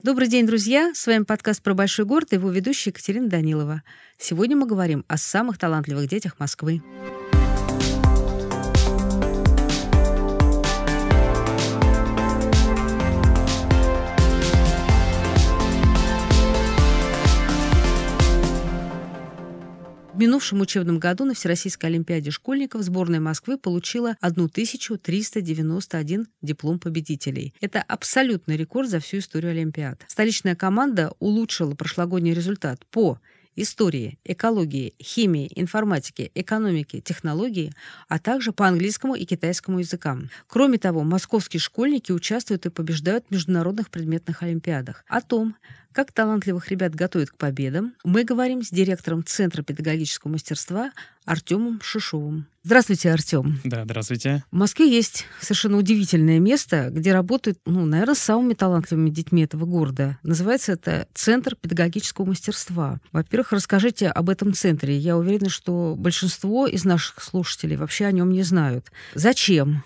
Добрый день, друзья! С вами подкаст про Большой город и его ведущая Екатерина Данилова. Сегодня мы говорим о самых талантливых детях Москвы. В минувшем учебном году на Всероссийской Олимпиаде школьников сборная Москвы получила 1391 диплом победителей. Это абсолютный рекорд за всю историю Олимпиад. Столичная команда улучшила прошлогодний результат по истории, экологии, химии, информатики, экономики, технологии, а также по английскому и китайскому языкам. Кроме того, московские школьники участвуют и побеждают в международных предметных олимпиадах. О том, как талантливых ребят готовят к победам, мы говорим с директором Центра педагогического мастерства Артемом Шишовым. Здравствуйте, Артем. Да, здравствуйте. В Москве есть совершенно удивительное место, где работают, ну, наверное, с самыми талантливыми детьми этого города. Называется это Центр педагогического мастерства. Во-первых, расскажите об этом центре. Я уверена, что большинство из наших слушателей вообще о нем не знают. Зачем?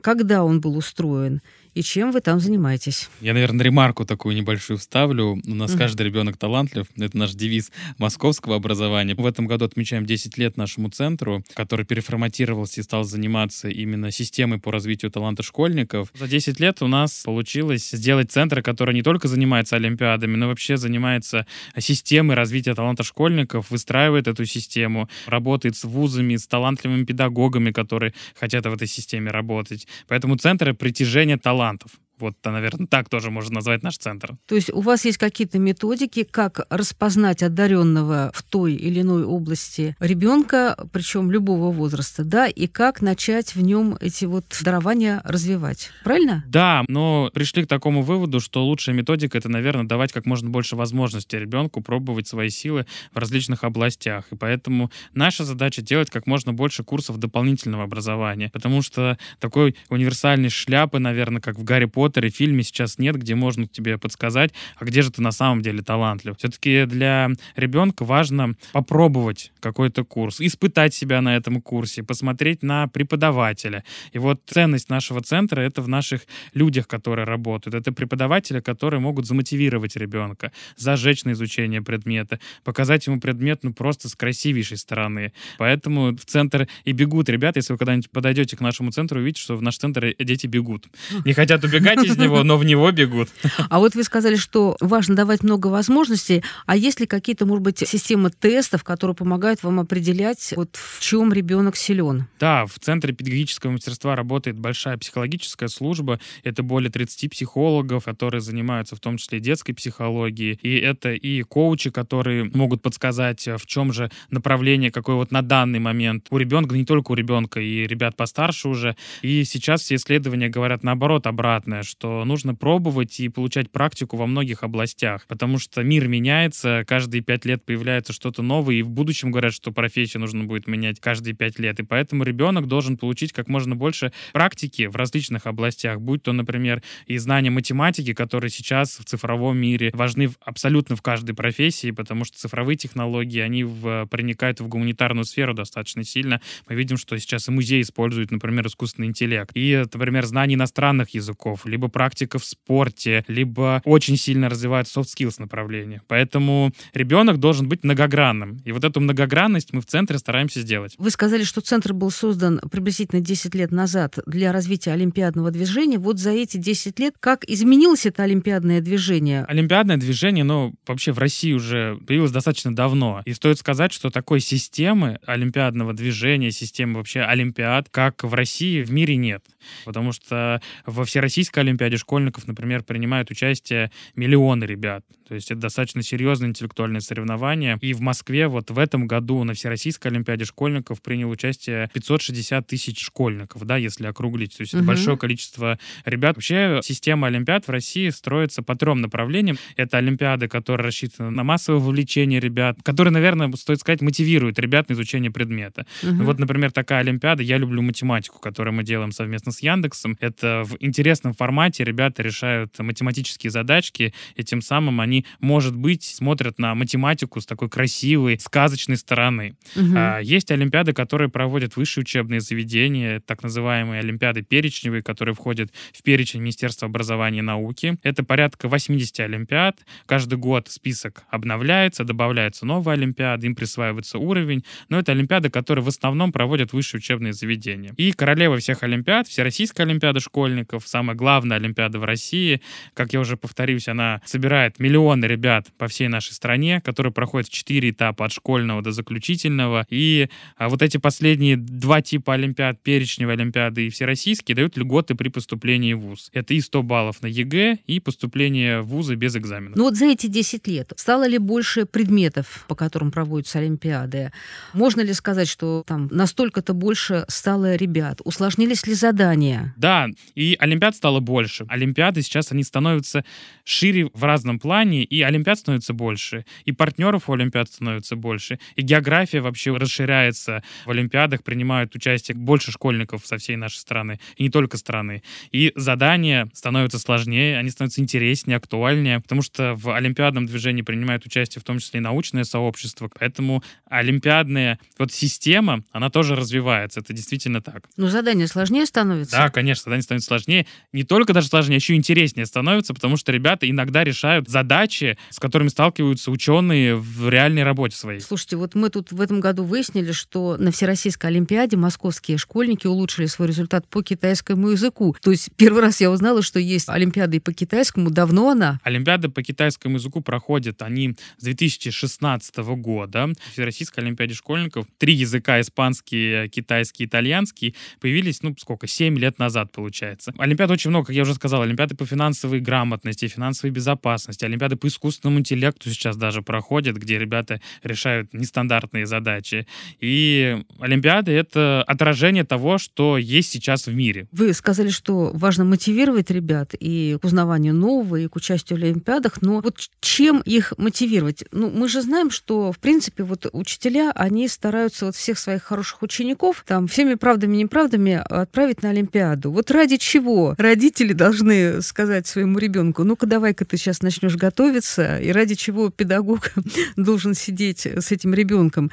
Когда он был устроен? И чем вы там занимаетесь. Я, наверное, ремарку такую небольшую вставлю. У нас mm-hmm. каждый ребенок талантлив. Это наш девиз московского образования. В этом году отмечаем 10 лет нашему центру, который переформатировался и стал заниматься именно системой по развитию таланта школьников. За 10 лет у нас получилось сделать центр, который не только занимается олимпиадами, но вообще занимается системой развития таланта школьников, выстраивает эту систему, работает с вузами, с талантливыми педагогами, которые хотят в этой системе работать. Поэтому центр притяжения таланта талантов. Вот, наверное, так тоже можно назвать наш центр. То есть у вас есть какие-то методики, как распознать одаренного в той или иной области ребенка, причем любого возраста, да, и как начать в нем эти вот дарования развивать. Правильно? Да, но пришли к такому выводу, что лучшая методика это, наверное, давать как можно больше возможностей ребенку пробовать свои силы в различных областях. И поэтому наша задача делать как можно больше курсов дополнительного образования, потому что такой универсальной шляпы, наверное, как в Гарри Поттере, Поттере фильме сейчас нет, где можно тебе подсказать, а где же ты на самом деле талантлив. Все-таки для ребенка важно попробовать какой-то курс, испытать себя на этом курсе, посмотреть на преподавателя. И вот ценность нашего центра — это в наших людях, которые работают. Это преподаватели, которые могут замотивировать ребенка, зажечь на изучение предмета, показать ему предмет ну просто с красивейшей стороны. Поэтому в центр и бегут ребята. Если вы когда-нибудь подойдете к нашему центру, увидите, что в наш центр дети бегут. Не хотят убегать из него, но в него бегут. А вот вы сказали, что важно давать много возможностей. А есть ли какие-то, может быть, системы тестов, которые помогают вам определять, вот в чем ребенок силен? Да, в Центре педагогического мастерства работает большая психологическая служба. Это более 30 психологов, которые занимаются в том числе детской психологией. И это и коучи, которые могут подсказать, в чем же направление, какое вот на данный момент у ребенка, не только у ребенка, и ребят постарше уже. И сейчас все исследования говорят наоборот, обратное, что нужно пробовать и получать практику во многих областях, потому что мир меняется, каждые пять лет появляется что-то новое, и в будущем говорят, что профессию нужно будет менять каждые пять лет, и поэтому ребенок должен получить как можно больше практики в различных областях, будь то, например, и знания математики, которые сейчас в цифровом мире важны абсолютно в каждой профессии, потому что цифровые технологии, они в, проникают в гуманитарную сферу достаточно сильно. Мы видим, что сейчас и музей используют, например, искусственный интеллект. И, например, знание иностранных языков, либо практика в спорте, либо очень сильно развивает soft skills направление. Поэтому ребенок должен быть многогранным. И вот эту многогранность мы в центре стараемся сделать. Вы сказали, что центр был создан приблизительно 10 лет назад для развития олимпиадного движения. Вот за эти 10 лет как изменилось это олимпиадное движение? Олимпиадное движение, ну, вообще в России уже появилось достаточно давно. И стоит сказать, что такой системы олимпиадного движения, системы вообще олимпиад, как в России, в мире нет. Потому что во Всероссийской Олимпиаде школьников, например, принимают участие миллионы ребят. То есть это достаточно серьезное интеллектуальное соревнование. И в Москве вот в этом году на Всероссийской Олимпиаде школьников принял участие 560 тысяч школьников, да, если округлить. То есть это большое количество ребят. Вообще система Олимпиад в России строится по трем направлениям. Это Олимпиады, которые рассчитаны на массовое вовлечение ребят, которые, наверное, стоит сказать, мотивируют ребят на изучение предмета. Угу. Вот, например, такая Олимпиада «Я люблю математику», которую мы делаем совместно с Яндексом. Это в интересном формате формате ребята решают математические задачки, и тем самым они, может быть, смотрят на математику с такой красивой, сказочной стороны. Угу. А, есть олимпиады, которые проводят высшие учебные заведения, так называемые олимпиады перечневые, которые входят в перечень Министерства образования и науки. Это порядка 80 олимпиад. Каждый год список обновляется, добавляются новые олимпиады, им присваивается уровень. Но это олимпиады, которые в основном проводят высшие учебные заведения. И королева всех олимпиад, Всероссийская олимпиада школьников, самая главная олимпиада в России. Как я уже повторюсь, она собирает миллионы ребят по всей нашей стране, которые проходят четыре этапа от школьного до заключительного. И а, вот эти последние два типа олимпиад, перечневые олимпиады и всероссийские, дают льготы при поступлении в ВУЗ. Это и 100 баллов на ЕГЭ, и поступление в ВУЗы без экзамена. Ну вот за эти 10 лет стало ли больше предметов, по которым проводятся олимпиады? Можно ли сказать, что там настолько-то больше стало ребят? Усложнились ли задания? Да, и олимпиад стало больше. Олимпиады сейчас, они становятся шире в разном плане, и олимпиад становится больше, и партнеров у олимпиад становится больше, и география вообще расширяется. В олимпиадах принимают участие больше школьников со всей нашей страны, и не только страны. И задания становятся сложнее, они становятся интереснее, актуальнее, потому что в олимпиадном движении принимает участие в том числе и научное сообщество, поэтому олимпиадная вот система, она тоже развивается, это действительно так. Но задания сложнее становятся? Да, конечно, задания становятся сложнее. Не только даже сложнее, еще интереснее становится, потому что ребята иногда решают задачи, с которыми сталкиваются ученые в реальной работе своей. Слушайте, вот мы тут в этом году выяснили, что на Всероссийской Олимпиаде московские школьники улучшили свой результат по китайскому языку. То есть первый раз я узнала, что есть Олимпиада и по китайскому. Давно она? Олимпиады по китайскому языку проходят они с 2016 года. В Всероссийской Олимпиаде школьников три языка, испанский, китайский, итальянский, появились, ну, сколько, 7 лет назад, получается. Олимпиад очень много, как я уже сказал, Олимпиады по финансовой грамотности, финансовой безопасности, Олимпиады по искусственному интеллекту сейчас даже проходят, где ребята решают нестандартные задачи. И Олимпиады — это отражение того, что есть сейчас в мире. Вы сказали, что важно мотивировать ребят и к узнаванию нового, и к участию в Олимпиадах, но вот чем их мотивировать? Ну, мы же знаем, что, в принципе, вот учителя, они стараются вот всех своих хороших учеников там всеми правдами и неправдами отправить на Олимпиаду. Вот ради чего родители должны сказать своему ребенку, ну-ка давай-ка ты сейчас начнешь готовиться, и ради чего педагог должен сидеть с этим ребенком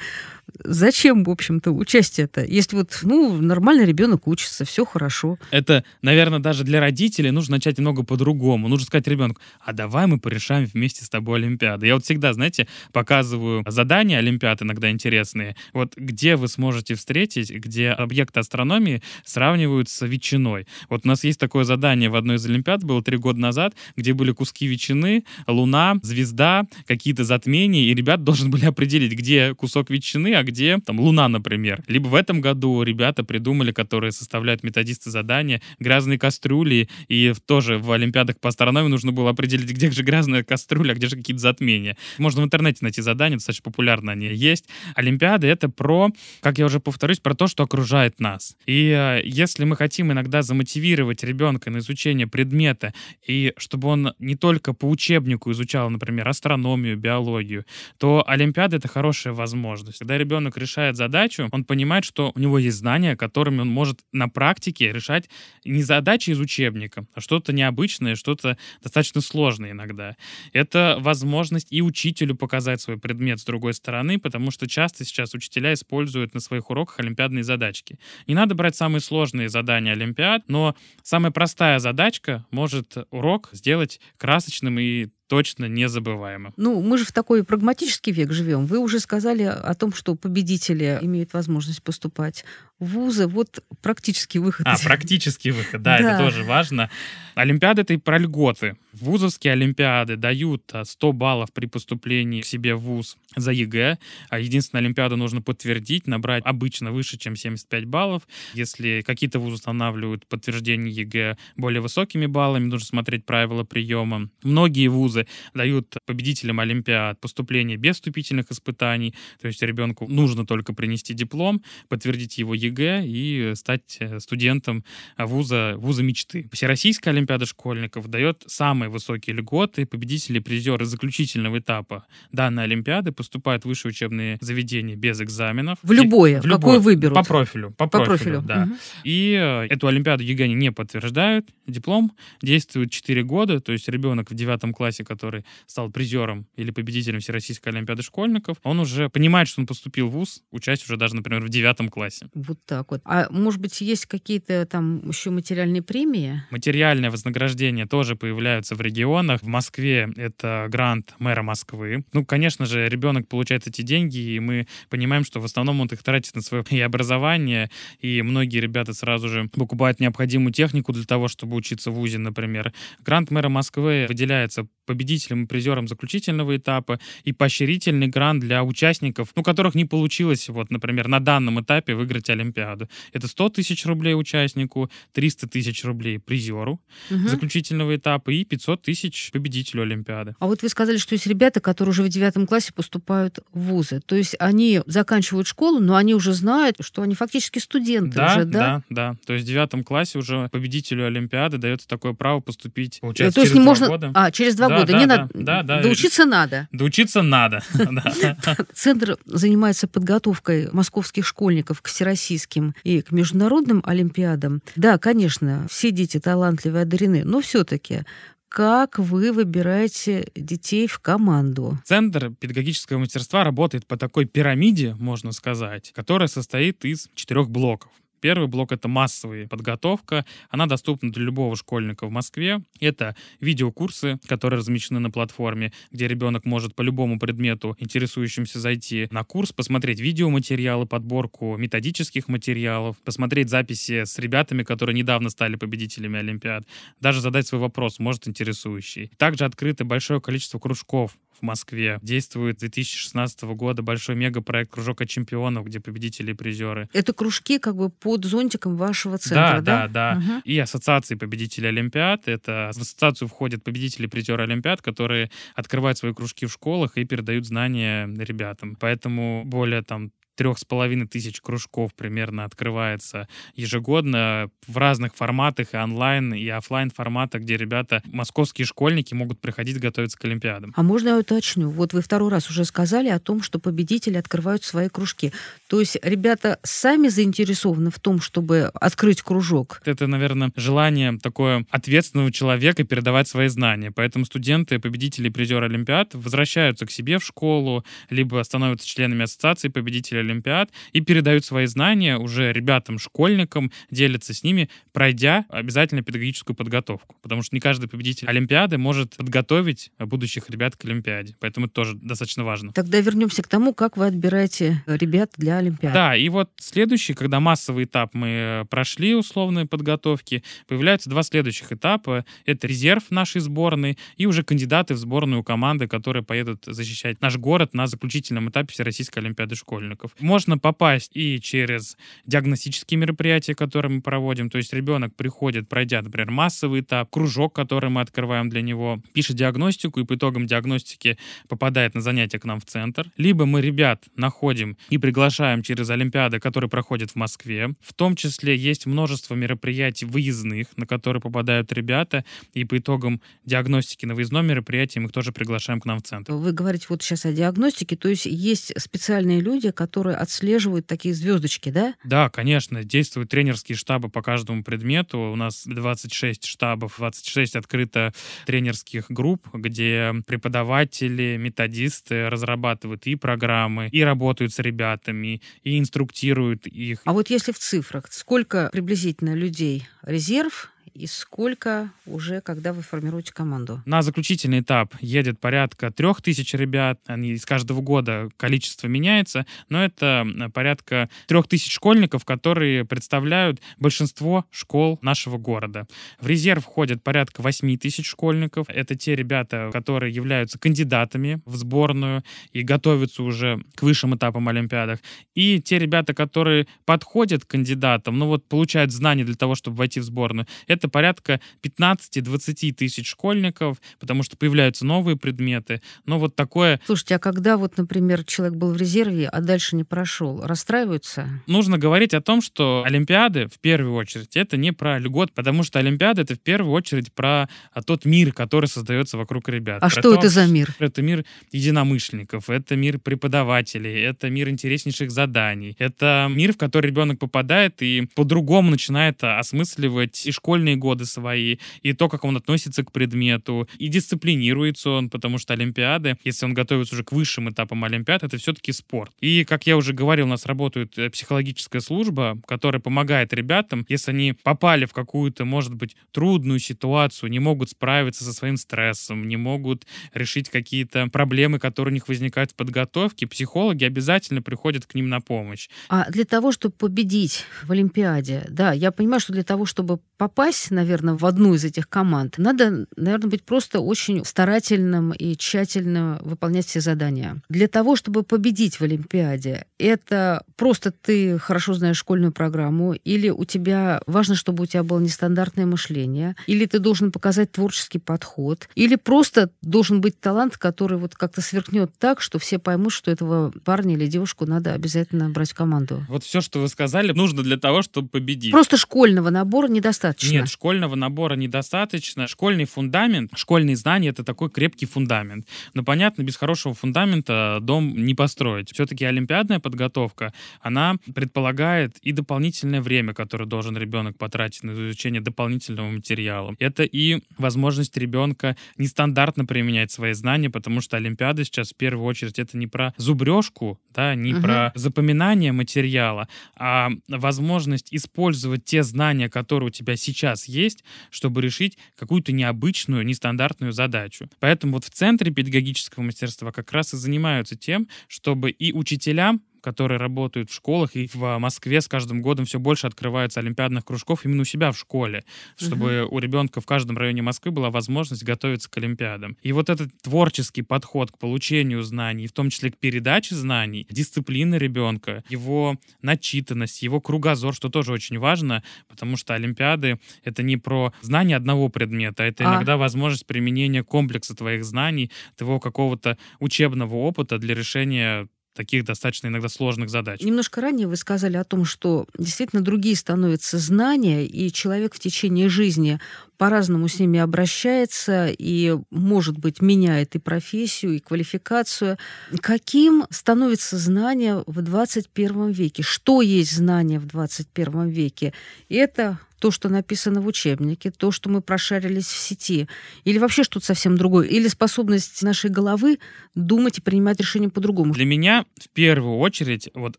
зачем, в общем-то, участие-то? Если вот, ну, нормально ребенок учится, все хорошо. Это, наверное, даже для родителей нужно начать немного по-другому. Нужно сказать ребенку, а давай мы порешаем вместе с тобой Олимпиады. Я вот всегда, знаете, показываю задания Олимпиад иногда интересные. Вот где вы сможете встретить, где объекты астрономии сравнивают с ветчиной. Вот у нас есть такое задание в одной из Олимпиад, было три года назад, где были куски ветчины, луна, звезда, какие-то затмения, и ребят должны были определить, где кусок ветчины, а где там Луна, например. Либо в этом году ребята придумали, которые составляют методисты задания, грязные кастрюли, и тоже в Олимпиадах по астрономии нужно было определить, где же грязная кастрюля, а где же какие-то затмения. Можно в интернете найти задания, достаточно популярно они есть. Олимпиады — это про, как я уже повторюсь, про то, что окружает нас. И э, если мы хотим иногда замотивировать ребенка на изучение предмета, и чтобы он не только по учебнику изучал, например, астрономию, биологию, то Олимпиада — это хорошая возможность. Когда ребенок ребенок решает задачу, он понимает, что у него есть знания, которыми он может на практике решать не задачи из учебника, а что-то необычное, что-то достаточно сложное иногда. Это возможность и учителю показать свой предмет с другой стороны, потому что часто сейчас учителя используют на своих уроках олимпиадные задачки. Не надо брать самые сложные задания олимпиад, но самая простая задачка может урок сделать красочным и точно незабываемо. Ну, мы же в такой прагматический век живем. Вы уже сказали о том, что победители имеют возможность поступать в вузы. Вот практический выход. А, практический выход, да, это тоже важно. Олимпиады — это и про льготы. Вузовские олимпиады дают 100 а, баллов при поступлении к себе в вуз за ЕГЭ. А единственная олимпиада нужно подтвердить, набрать обычно выше, чем 75 баллов. Если какие-то вузы устанавливают подтверждение ЕГЭ более высокими баллами, нужно смотреть правила приема. Многие вузы дают победителям олимпиад поступление без вступительных испытаний. То есть ребенку нужно только принести диплом, подтвердить его ЕГЭ ЕГЭ и стать э, студентом вуза, вуза мечты. Всероссийская Олимпиада школьников дает самые высокие льготы. Победители, призеры заключительного этапа данной Олимпиады поступают в высшие учебные заведения без экзаменов. В любое, в любое. какое выберут. По профилю. По, по профилю, профилю, да. Угу. И э, эту Олимпиаду ЕГЭ не подтверждают. Диплом действует 4 года, то есть ребенок в девятом классе, который стал призером или победителем Всероссийской Олимпиады школьников, он уже понимает, что он поступил в ВУЗ, учась уже даже, например, в девятом классе. Вот так вот. А может быть, есть какие-то там еще материальные премии? Материальное вознаграждение тоже появляются в регионах. В Москве это грант мэра Москвы. Ну, конечно же, ребенок получает эти деньги, и мы понимаем, что в основном он их тратит на свое и образование, и многие ребята сразу же покупают необходимую технику для того, чтобы учиться в ВУЗе, например. Грант мэра Москвы выделяется победителем и призером заключительного этапа и поощрительный грант для участников, ну, которых не получилось, вот, например, на данном этапе выиграть Олимпиаду. Это 100 тысяч рублей участнику, 300 тысяч рублей призеру угу. заключительного этапа и 500 тысяч победителю Олимпиады. А вот вы сказали, что есть ребята, которые уже в девятом классе поступают в вузы. То есть они заканчивают школу, но они уже знают, что они фактически студенты да, уже, да? Да, да. То есть в девятом классе уже победителю Олимпиады дается такое право поступить, получается, То есть через не два можно... года. А, через два да, года. Да, не да, надо... да, да. Доучиться надо. Доучиться надо. Центр занимается подготовкой московских школьников к всероссийским и к международным олимпиадам. Да, конечно, все дети талантливые, одарены, но все-таки как вы выбираете детей в команду? Центр педагогического мастерства работает по такой пирамиде, можно сказать, которая состоит из четырех блоков. Первый блок — это массовая подготовка. Она доступна для любого школьника в Москве. Это видеокурсы, которые размещены на платформе, где ребенок может по любому предмету, интересующимся, зайти на курс, посмотреть видеоматериалы, подборку методических материалов, посмотреть записи с ребятами, которые недавно стали победителями Олимпиад, даже задать свой вопрос, может, интересующий. Также открыто большое количество кружков в Москве. Действует с 2016 года большой мегапроект «Кружок от чемпионов», где победители и призеры. Это кружки как бы под зонтиком вашего центра, да? Да, да, да. Угу. И ассоциации победителей Олимпиад. Это в ассоциацию входят победители и призеры Олимпиад, которые открывают свои кружки в школах и передают знания ребятам. Поэтому более там трех с половиной тысяч кружков примерно открывается ежегодно в разных форматах, и онлайн, и офлайн форматах, где ребята, московские школьники, могут приходить готовиться к Олимпиадам. А можно я уточню? Вот вы второй раз уже сказали о том, что победители открывают свои кружки. То есть ребята сами заинтересованы в том, чтобы открыть кружок? Это, наверное, желание такое ответственного человека передавать свои знания. Поэтому студенты, победители и призеры Олимпиад возвращаются к себе в школу, либо становятся членами ассоциации победителей Олимпиад и передают свои знания уже ребятам, школьникам, делятся с ними, пройдя обязательно педагогическую подготовку. Потому что не каждый победитель Олимпиады может подготовить будущих ребят к Олимпиаде. Поэтому это тоже достаточно важно. Тогда вернемся к тому, как вы отбираете ребят для Олимпиады. Да, и вот следующий, когда массовый этап мы прошли условной подготовки, появляются два следующих этапа. Это резерв нашей сборной и уже кандидаты в сборную команды, которые поедут защищать наш город на заключительном этапе Всероссийской Олимпиады школьников. Можно попасть и через диагностические мероприятия, которые мы проводим. То есть ребенок приходит, пройдя, например, массовый этап, кружок, который мы открываем для него, пишет диагностику и по итогам диагностики попадает на занятия к нам в центр. Либо мы ребят находим и приглашаем через Олимпиады, которые проходят в Москве. В том числе есть множество мероприятий выездных, на которые попадают ребята, и по итогам диагностики на выездном мероприятии мы их тоже приглашаем к нам в центр. Вы говорите вот сейчас о диагностике, то есть есть специальные люди, которые которые отслеживают такие звездочки, да? Да, конечно. Действуют тренерские штабы по каждому предмету. У нас 26 штабов, 26 открыто тренерских групп, где преподаватели, методисты разрабатывают и программы, и работают с ребятами, и инструктируют их. А вот если в цифрах, сколько приблизительно людей резерв и сколько уже, когда вы формируете команду? На заключительный этап едет порядка трех тысяч ребят. Они из каждого года количество меняется, но это порядка трех тысяч школьников, которые представляют большинство школ нашего города. В резерв входят порядка восьми тысяч школьников. Это те ребята, которые являются кандидатами в сборную и готовятся уже к высшим этапам Олимпиадах. И те ребята, которые подходят к кандидатам, ну вот получают знания для того, чтобы войти в сборную, это это порядка 15-20 тысяч школьников, потому что появляются новые предметы. Но вот такое... Слушайте, а когда вот, например, человек был в резерве, а дальше не прошел, расстраиваются? Нужно говорить о том, что Олимпиады, в первую очередь, это не про льгот, потому что Олимпиада — это в первую очередь про а, тот мир, который создается вокруг ребят. А про что то, это за мир? Это мир единомышленников, это мир преподавателей, это мир интереснейших заданий, это мир, в который ребенок попадает и по-другому начинает осмысливать и школьные годы свои, и то, как он относится к предмету, и дисциплинируется он, потому что Олимпиады, если он готовится уже к высшим этапам Олимпиад, это все-таки спорт. И, как я уже говорил, у нас работает э, психологическая служба, которая помогает ребятам, если они попали в какую-то, может быть, трудную ситуацию, не могут справиться со своим стрессом, не могут решить какие-то проблемы, которые у них возникают в подготовке, психологи обязательно приходят к ним на помощь. А для того, чтобы победить в Олимпиаде, да, я понимаю, что для того, чтобы попасть, наверное, в одну из этих команд, надо, наверное, быть просто очень старательным и тщательно выполнять все задания. Для того, чтобы победить в Олимпиаде, это просто ты хорошо знаешь школьную программу, или у тебя важно, чтобы у тебя было нестандартное мышление, или ты должен показать творческий подход, или просто должен быть талант, который вот как-то сверкнет так, что все поймут, что этого парня или девушку надо обязательно брать в команду. Вот все, что вы сказали, нужно для того, чтобы победить. Просто школьного набора недостаточно недостаточно. Нет, школьного набора недостаточно. Школьный фундамент, школьные знания — это такой крепкий фундамент. Но, понятно, без хорошего фундамента дом не построить. Все-таки олимпиадная подготовка, она предполагает и дополнительное время, которое должен ребенок потратить на изучение дополнительного материала. Это и возможность ребенка нестандартно применять свои знания, потому что Олимпиада сейчас в первую очередь это не про зубрежку, да, не угу. про запоминание материала, а возможность использовать те знания, которые у тебя сейчас есть, чтобы решить какую-то необычную, нестандартную задачу. Поэтому вот в центре педагогического мастерства как раз и занимаются тем, чтобы и учителям которые работают в школах, и в Москве с каждым годом все больше открывается олимпиадных кружков именно у себя в школе, чтобы угу. у ребенка в каждом районе Москвы была возможность готовиться к олимпиадам. И вот этот творческий подход к получению знаний, в том числе к передаче знаний, дисциплина ребенка, его начитанность, его кругозор, что тоже очень важно, потому что олимпиады — это не про знание одного предмета, это а. иногда возможность применения комплекса твоих знаний, твоего какого-то учебного опыта для решения таких достаточно иногда сложных задач. Немножко ранее вы сказали о том, что действительно другие становятся знания, и человек в течение жизни по-разному с ними обращается и, может быть, меняет и профессию, и квалификацию. Каким становится знание в 21 веке? Что есть знание в 21 веке? Это то, что написано в учебнике, то, что мы прошарились в сети, или вообще что-то совсем другое, или способность нашей головы думать и принимать решения по-другому. Для меня в первую очередь вот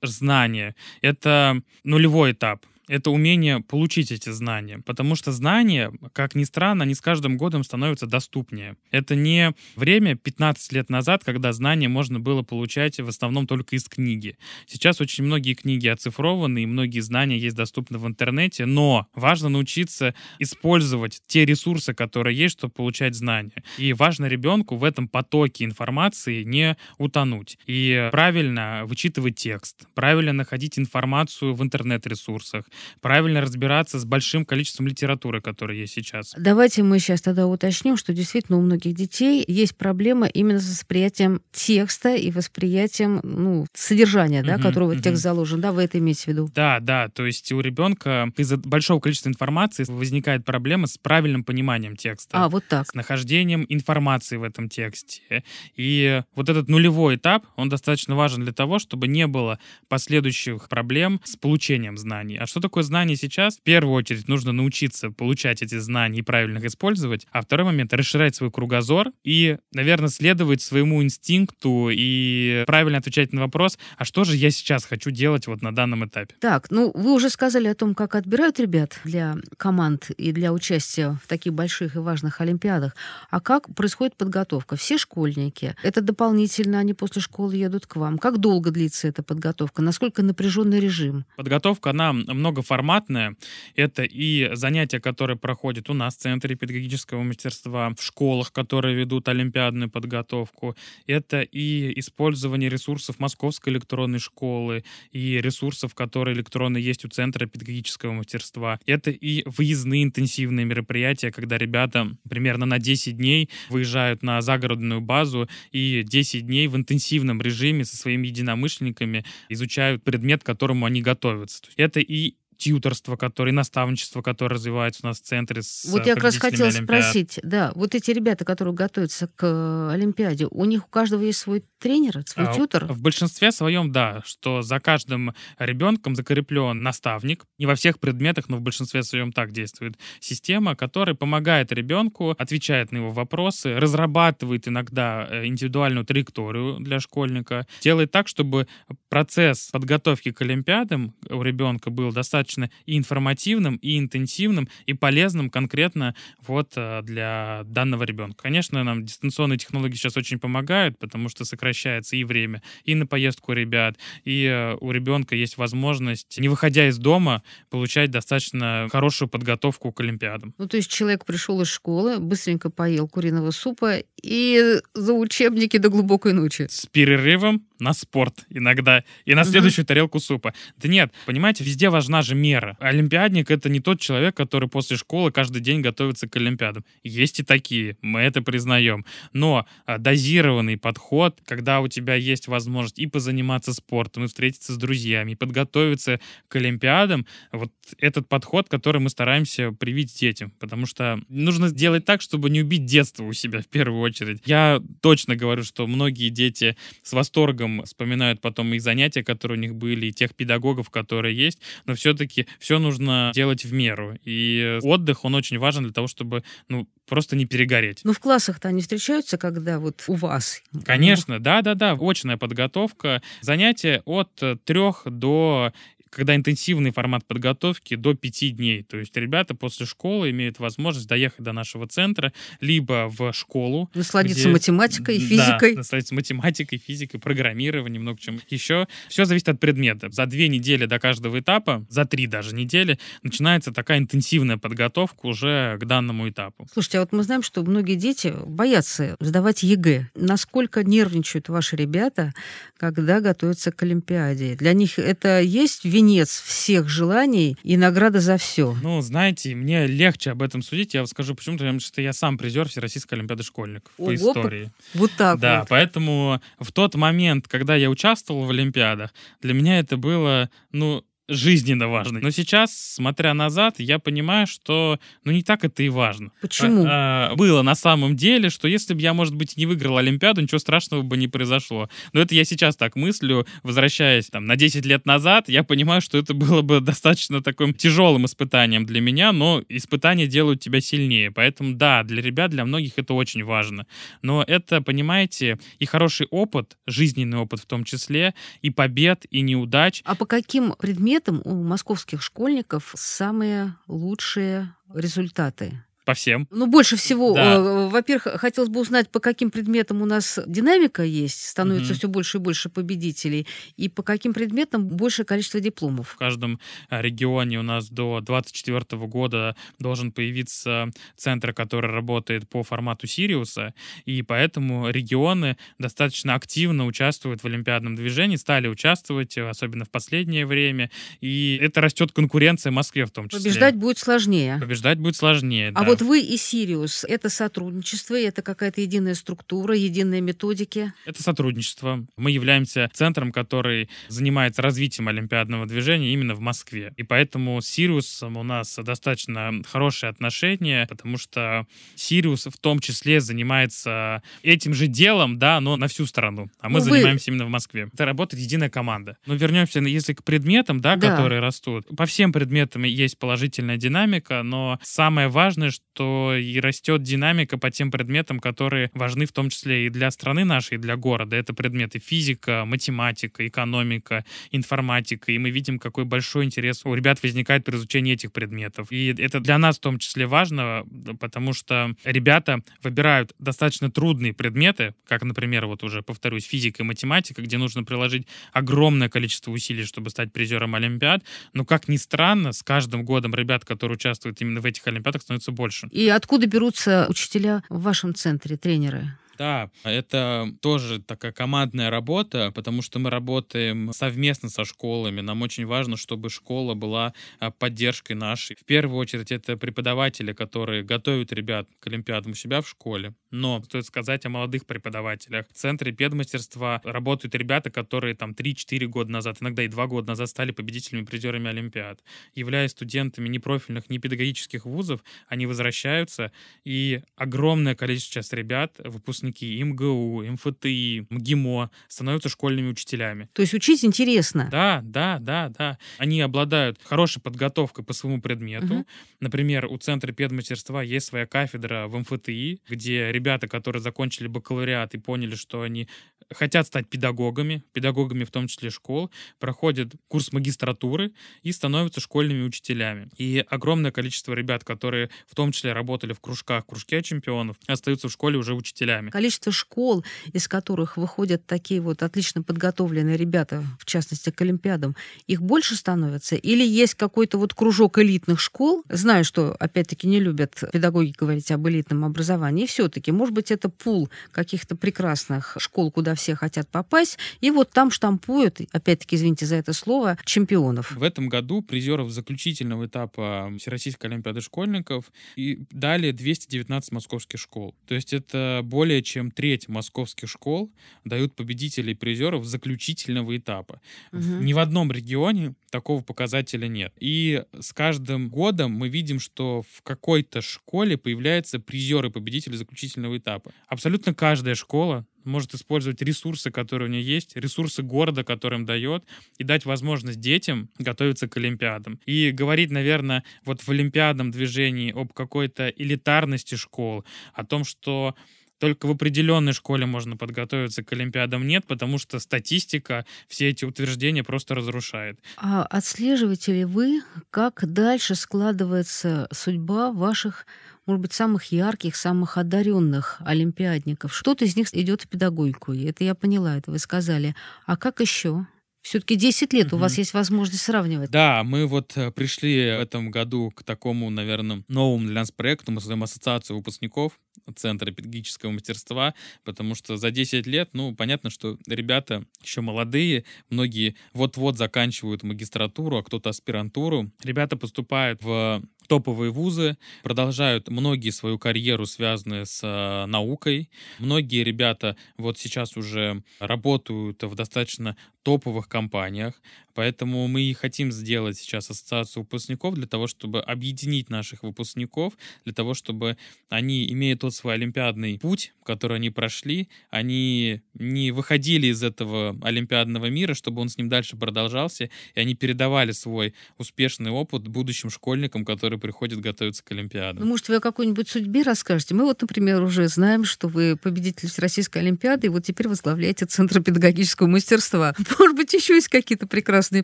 знание — это нулевой этап это умение получить эти знания. Потому что знания, как ни странно, они с каждым годом становятся доступнее. Это не время 15 лет назад, когда знания можно было получать в основном только из книги. Сейчас очень многие книги оцифрованы, и многие знания есть доступны в интернете, но важно научиться использовать те ресурсы, которые есть, чтобы получать знания. И важно ребенку в этом потоке информации не утонуть. И правильно вычитывать текст, правильно находить информацию в интернет-ресурсах, правильно разбираться с большим количеством литературы, которая есть сейчас. Давайте мы сейчас тогда уточним, что действительно у многих детей есть проблема именно с восприятием текста и восприятием ну, содержания, да, которого uh текст заложен. Да, вы это имеете в виду? Да, да. То есть у ребенка из-за большого количества информации возникает проблема с правильным пониманием текста. А, вот так. С нахождением информации в этом тексте. И вот этот нулевой этап, он достаточно важен для того, чтобы не было последующих проблем с получением знаний. А что такое такое знание сейчас? В первую очередь нужно научиться получать эти знания и правильно их использовать, а второй момент — расширять свой кругозор и, наверное, следовать своему инстинкту и правильно отвечать на вопрос, а что же я сейчас хочу делать вот на данном этапе? Так, ну вы уже сказали о том, как отбирают ребят для команд и для участия в таких больших и важных олимпиадах. А как происходит подготовка? Все школьники? Это дополнительно они после школы едут к вам? Как долго длится эта подготовка? Насколько напряженный режим? Подготовка, она много многоформатная. Это и занятия, которые проходят у нас в Центре педагогического мастерства, в школах, которые ведут олимпиадную подготовку. Это и использование ресурсов Московской электронной школы, и ресурсов, которые электронно есть у Центра педагогического мастерства. Это и выездные интенсивные мероприятия, когда ребята примерно на 10 дней выезжают на загородную базу и 10 дней в интенсивном режиме со своими единомышленниками изучают предмет, к которому они готовятся. Это и тьюторство, которое, наставничество, которое развивается у нас в центре с Вот я как раз хотела Олимпиад. спросить, да, вот эти ребята, которые готовятся к э, Олимпиаде, у них у каждого есть свой тренер, свой А, тьютер? В большинстве своем, да, что за каждым ребенком закреплен наставник. Не во всех предметах, но в большинстве своем так действует система, которая помогает ребенку, отвечает на его вопросы, разрабатывает иногда э, индивидуальную траекторию для школьника, делает так, чтобы процесс подготовки к Олимпиадам у ребенка был достаточно и информативным, и интенсивным, и полезным конкретно вот э, для данного ребенка. Конечно, нам дистанционные технологии сейчас очень помогают, потому что сокращается и время, и на поездку ребят, и э, у ребенка есть возможность, не выходя из дома, получать достаточно хорошую подготовку к Олимпиадам. Ну, то есть человек пришел из школы, быстренько поел куриного супа и за учебники до глубокой ночи. С перерывом на спорт иногда и на следующую тарелку супа. Да нет, понимаете, везде важна же мера. Олимпиадник — это не тот человек, который после школы каждый день готовится к Олимпиадам. Есть и такие, мы это признаем. Но а, дозированный подход, когда у тебя есть возможность и позаниматься спортом, и встретиться с друзьями, и подготовиться к Олимпиадам, вот этот подход, который мы стараемся привить детям. Потому что нужно сделать так, чтобы не убить детство у себя в первую очередь. Я точно говорю, что многие дети с восторгом вспоминают потом и занятия, которые у них были, и тех педагогов, которые есть, но все-таки все нужно делать в меру. И отдых, он очень важен для того, чтобы ну, просто не перегореть. Ну, в классах-то они встречаются, когда вот у вас. Конечно, да-да-да, очная подготовка, занятия от трех до когда интенсивный формат подготовки до пяти дней. То есть ребята после школы имеют возможность доехать до нашего центра, либо в школу. Насладиться где- математикой, Да, физикой. насладиться математикой, физикой, программированием, много чем еще. Все зависит от предмета. За две недели до каждого этапа, за три даже недели, начинается такая интенсивная подготовка уже к данному этапу. Слушайте, а вот мы знаем, что многие дети боятся сдавать ЕГЭ. Насколько нервничают ваши ребята, когда готовятся к Олимпиаде? Для них это есть венец всех желаний и награда за все. Ну, знаете, мне легче об этом судить. Я вам скажу почему, потому что я сам призер Всероссийской Олимпиады школьников по Ого, истории. Вот так Да, вот. поэтому в тот момент, когда я участвовал в Олимпиадах, для меня это было, ну, жизненно важно. Но сейчас, смотря назад, я понимаю, что, ну, не так это и важно. Почему? А, а, было на самом деле, что если бы я, может быть, не выиграл Олимпиаду, ничего страшного бы не произошло. Но это я сейчас так мыслю, возвращаясь там на 10 лет назад, я понимаю, что это было бы достаточно таким тяжелым испытанием для меня, но испытания делают тебя сильнее. Поэтому да, для ребят, для многих это очень важно. Но это, понимаете, и хороший опыт, жизненный опыт в том числе, и побед, и неудач. А по каким предметам у московских школьников самые лучшие результаты? По всем. Ну, больше всего, Да. э, во-первых, хотелось бы узнать, по каким предметам у нас динамика есть, становится Мгм. все больше и больше победителей, и по каким предметам большее количество дипломов. В каждом а, регионе у нас до 2024 года должен появиться центр, который работает по формату Сириуса, и поэтому регионы достаточно активно участвуют в олимпиадном движении, стали участвовать, э, особенно в последнее время, и это растет конкуренция в Москве в том числе. Побеждать будет сложнее. Побеждать будет сложнее, А да. Вот вы и Сириус, это сотрудничество, это какая-то единая структура, единые методики. Это сотрудничество. Мы являемся центром, который занимается развитием олимпиадного движения именно в Москве. И поэтому с Сириусом у нас достаточно хорошие отношения, потому что Сириус в том числе занимается этим же делом, да, но на всю страну. А мы Ну, вы- занимаемся именно в Москве. Это работает единая команда. Но вернемся, если к предметам, да, Да. которые растут. По всем предметам есть положительная динамика, но самое важное, что и растет динамика по тем предметам, которые важны в том числе и для страны нашей, и для города. Это предметы физика, математика, экономика, информатика. И мы видим, какой большой интерес у ребят возникает при изучении этих предметов. И это для нас в том числе важно, потому что ребята выбирают достаточно трудные предметы, как, например, вот уже повторюсь, физика и математика, где нужно приложить огромное количество усилий, чтобы стать призером Олимпиад. Но, как ни странно, с каждым годом ребят, которые участвуют именно в этих Олимпиадах, становится больше. И откуда берутся учителя в вашем центре, тренеры? Да, это тоже такая командная работа, потому что мы работаем совместно со школами. Нам очень важно, чтобы школа была а, поддержкой нашей. В первую очередь это преподаватели, которые готовят ребят к Олимпиадам у себя в школе. Но стоит сказать о молодых преподавателях. В центре педмастерства работают ребята, которые там 3-4 года назад, иногда и 2 года назад стали победителями, призерами Олимпиад. Являясь студентами непрофильных, не педагогических вузов, они возвращаются, и огромное количество сейчас ребят, выпускников выпускники МГУ, МФТИ, МГИМО становятся школьными учителями. То есть учить интересно? Да, да, да, да. Они обладают хорошей подготовкой по своему предмету. Угу. Например, у Центра педмастерства есть своя кафедра в МФТИ, где ребята, которые закончили бакалавриат и поняли, что они хотят стать педагогами, педагогами в том числе школ, проходят курс магистратуры и становятся школьными учителями. И огромное количество ребят, которые в том числе работали в кружках, кружке чемпионов, остаются в школе уже учителями количество школ, из которых выходят такие вот отлично подготовленные ребята, в частности, к Олимпиадам, их больше становится? Или есть какой-то вот кружок элитных школ? Знаю, что, опять-таки, не любят педагоги говорить об элитном образовании. Все-таки, может быть, это пул каких-то прекрасных школ, куда все хотят попасть, и вот там штампуют, опять-таки, извините за это слово, чемпионов. В этом году призеров заключительного этапа Всероссийской Олимпиады школьников и далее 219 московских школ. То есть это более чем треть московских школ дают победителей и призеров заключительного этапа. Угу. Ни в одном регионе такого показателя нет. И с каждым годом мы видим, что в какой-то школе появляются призеры победители заключительного этапа. Абсолютно каждая школа может использовать ресурсы, которые у нее есть, ресурсы города, которые им дает, и дать возможность детям готовиться к Олимпиадам. И говорить, наверное, вот в олимпиадном движении об какой-то элитарности школ, о том, что только в определенной школе можно подготовиться к Олимпиадам нет, потому что статистика все эти утверждения просто разрушает. А отслеживаете ли вы, как дальше складывается судьба ваших может быть, самых ярких, самых одаренных олимпиадников. Что-то из них идет в педагогику, это я поняла, это вы сказали. А как еще? Все-таки 10 лет, у вас есть возможность сравнивать. Да, мы вот э, пришли в этом году к такому, наверное, новому для нас проекту. Мы создаем ассоциацию выпускников Центра педагогического мастерства, потому что за 10 лет, ну, понятно, что ребята еще молодые, многие вот-вот заканчивают магистратуру, а кто-то аспирантуру. Ребята поступают в топовые вузы, продолжают многие свою карьеру, связанную с э, наукой. Многие ребята вот сейчас уже работают в достаточно топовых компаниях, поэтому мы и хотим сделать сейчас ассоциацию выпускников для того, чтобы объединить наших выпускников, для того, чтобы они, имея тот свой олимпиадный путь, который они прошли, они не выходили из этого олимпиадного мира, чтобы он с ним дальше продолжался, и они передавали свой успешный опыт будущим школьникам, которые приходят готовиться к Олимпиадам. Ну, может, вы о какой-нибудь судьбе расскажете? Мы вот, например, уже знаем, что вы победитель Российской Олимпиады, и вот теперь возглавляете Центр педагогического мастерства. Может быть, еще есть какие-то прекрасные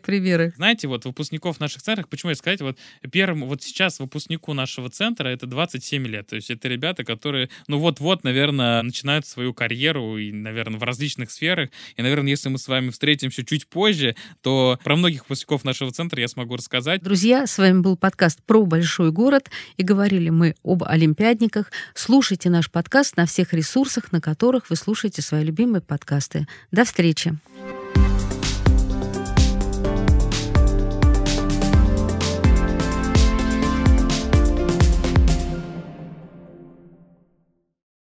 примеры? Знаете, вот выпускников наших центров, почему я сказать, вот первым, вот сейчас выпускнику нашего центра это 27 лет. То есть это ребята, которые, ну вот-вот, наверное, начинают свою карьеру и, наверное, в различных сферах. И, наверное, если мы с вами встретимся чуть позже, то про многих выпускников нашего центра я смогу рассказать. Друзья, с вами был подкаст про большой город, и говорили мы об олимпиадниках. Слушайте наш подкаст на всех ресурсах, на которых вы слушаете свои любимые подкасты. До встречи!